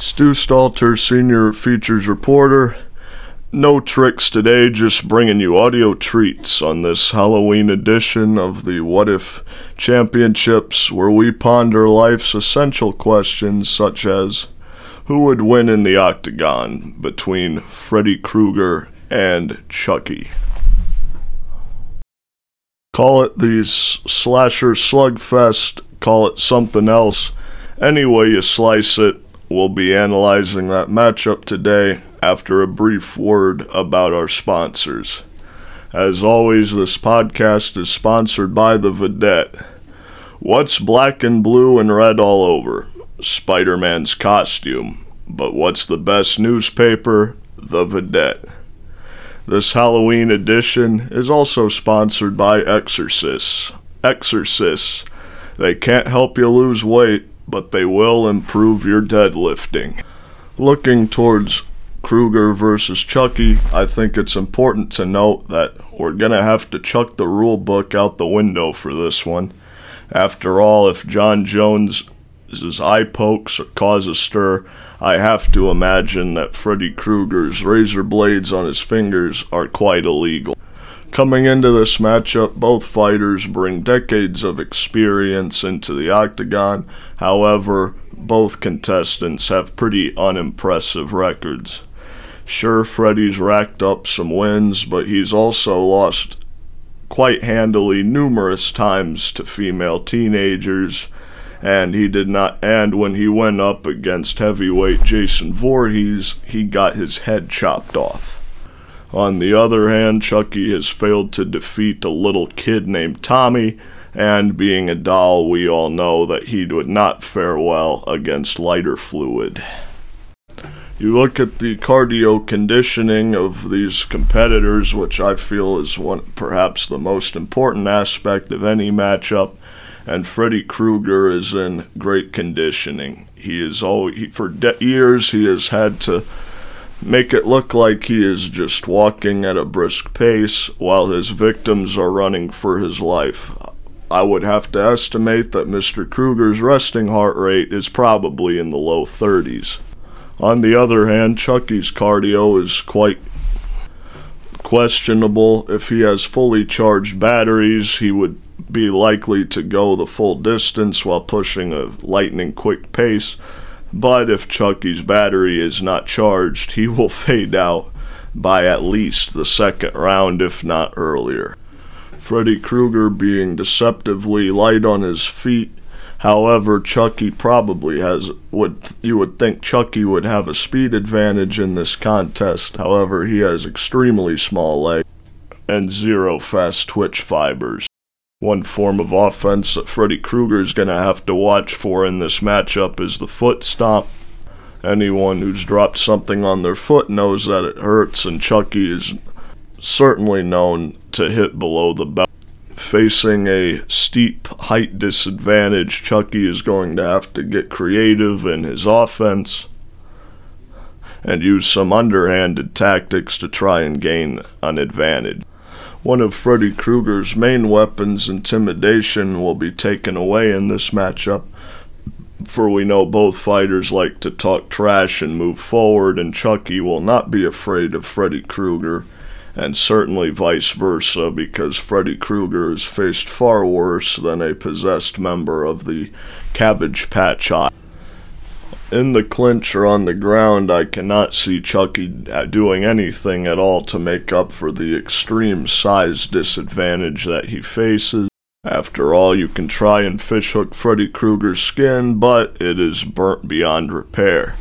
Stu Stalter, Senior Features Reporter. No tricks today, just bringing you audio treats on this Halloween edition of the What If Championships, where we ponder life's essential questions such as who would win in the octagon between Freddy Krueger and Chucky? Call it the slasher slugfest, call it something else. Any way you slice it, we'll be analyzing that matchup today after a brief word about our sponsors. As always, this podcast is sponsored by The Vidette. What's black and blue and red all over? Spider Man's costume. But what's the best newspaper? The Vidette. This Halloween edition is also sponsored by Exorcists. Exorcists. They can't help you lose weight, but they will improve your deadlifting. Looking towards Krueger versus Chucky, I think it's important to note that we're going to have to chuck the rule book out the window for this one. After all, if Jon Jones' eye pokes cause a stir, I have to imagine that Freddy Krueger's razor blades on his fingers are quite illegal. Coming into this matchup, both fighters bring decades of experience into the octagon. However, both contestants have pretty unimpressive records. Sure, Freddy's racked up some wins, but he's also lost quite handily numerous times to female teenagers, and he did not. And when he went up against heavyweight Jason Voorhees, he got his head chopped off. On the other hand, Chucky has failed to defeat a little kid named Tommy, and being a doll, we all know that he would not fare well against lighter fluid. You look at the cardio conditioning of these competitors, which I feel is one perhaps the most important aspect of any matchup, and Freddy Krueger is in great conditioning. He is always he, for de- years he has had to make it look like he is just walking at a brisk pace while his victims are running for his life. I would have to estimate that Mr. Krueger's resting heart rate is probably in the low 30s. On the other hand, Chucky's cardio is quite questionable. If he has fully charged batteries, he would be likely to go the full distance while pushing a lightning quick pace. But if Chucky's battery is not charged, he will fade out by at least the second round, if not earlier. Freddy Krueger being deceptively light on his feet However, Chucky probably has would you would think Chucky would have a speed advantage in this contest. However, he has extremely small legs and zero fast twitch fibers. One form of offense that Freddy Krueger is going to have to watch for in this matchup is the foot stomp. Anyone who's dropped something on their foot knows that it hurts, and Chucky is certainly known to hit below the belt facing a steep height disadvantage, Chucky is going to have to get creative in his offense and use some underhanded tactics to try and gain an advantage. One of Freddy Krueger's main weapons, intimidation, will be taken away in this matchup, for we know both fighters like to talk trash and move forward, and Chucky will not be afraid of Freddy Krueger and certainly vice versa, because Freddy Krueger has faced far worse than a possessed member of the Cabbage Patch. In the clinch or on the ground, I cannot see Chucky uh, doing anything at all to make up for the extreme size disadvantage that he faces. After all, you can try and fishhook Freddy Krueger's skin, but it is burnt beyond repair.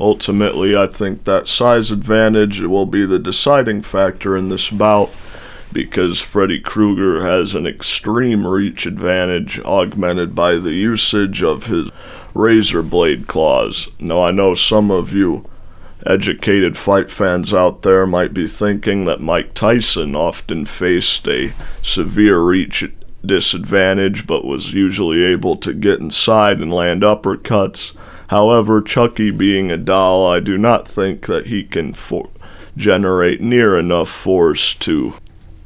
Ultimately, I think that size advantage will be the deciding factor in this bout because Freddy Krueger has an extreme reach advantage augmented by the usage of his razor blade claws. Now, I know some of you educated fight fans out there might be thinking that Mike Tyson often faced a severe reach disadvantage but was usually able to get inside and land uppercuts. However, Chucky being a doll, I do not think that he can for- generate near enough force to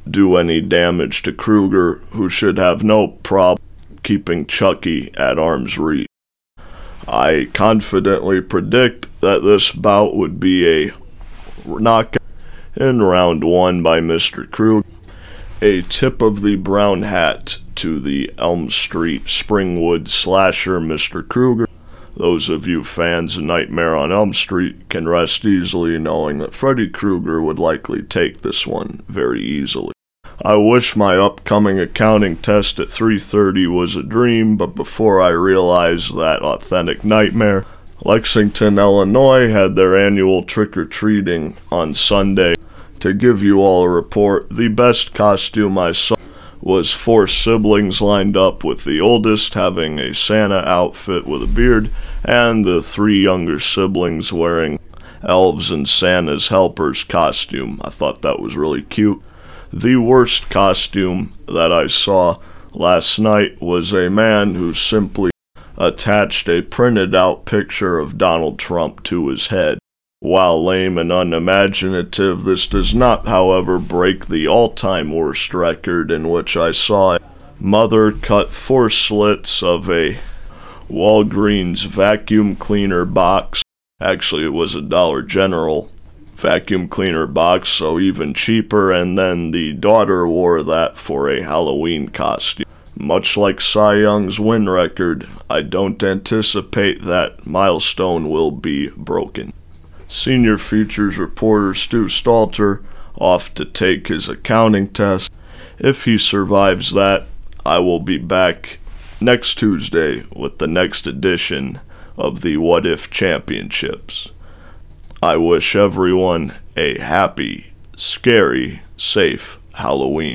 do any damage to Krueger, who should have no problem keeping Chucky at arm's reach. I confidently predict that this bout would be a knockout in round one by Mr. Krug. A tip of the brown hat to the Elm Street Springwood slasher, Mr. Krueger. Those of you fans of Nightmare on Elm Street can rest easily knowing that Freddy Krueger would likely take this one very easily. I wish my upcoming accounting test at 3:30 was a dream, but before I realized that authentic nightmare, Lexington, Illinois had their annual trick or treating on Sunday. To give you all a report, the best costume I saw was four siblings lined up with the oldest having a Santa outfit with a beard and the three younger siblings wearing elves and Santa's helpers costume. I thought that was really cute. The worst costume that I saw last night was a man who simply attached a printed out picture of Donald Trump to his head. While lame and unimaginative, this does not, however, break the all time worst record in which I saw a mother cut four slits of a Walgreens vacuum cleaner box. Actually, it was a Dollar General vacuum cleaner box, so even cheaper, and then the daughter wore that for a Halloween costume. Much like Cy Young's win record, I don't anticipate that milestone will be broken. Senior Features reporter Stu Stalter off to take his accounting test. If he survives that, I will be back next Tuesday with the next edition of the What If Championships. I wish everyone a happy, scary, safe Halloween.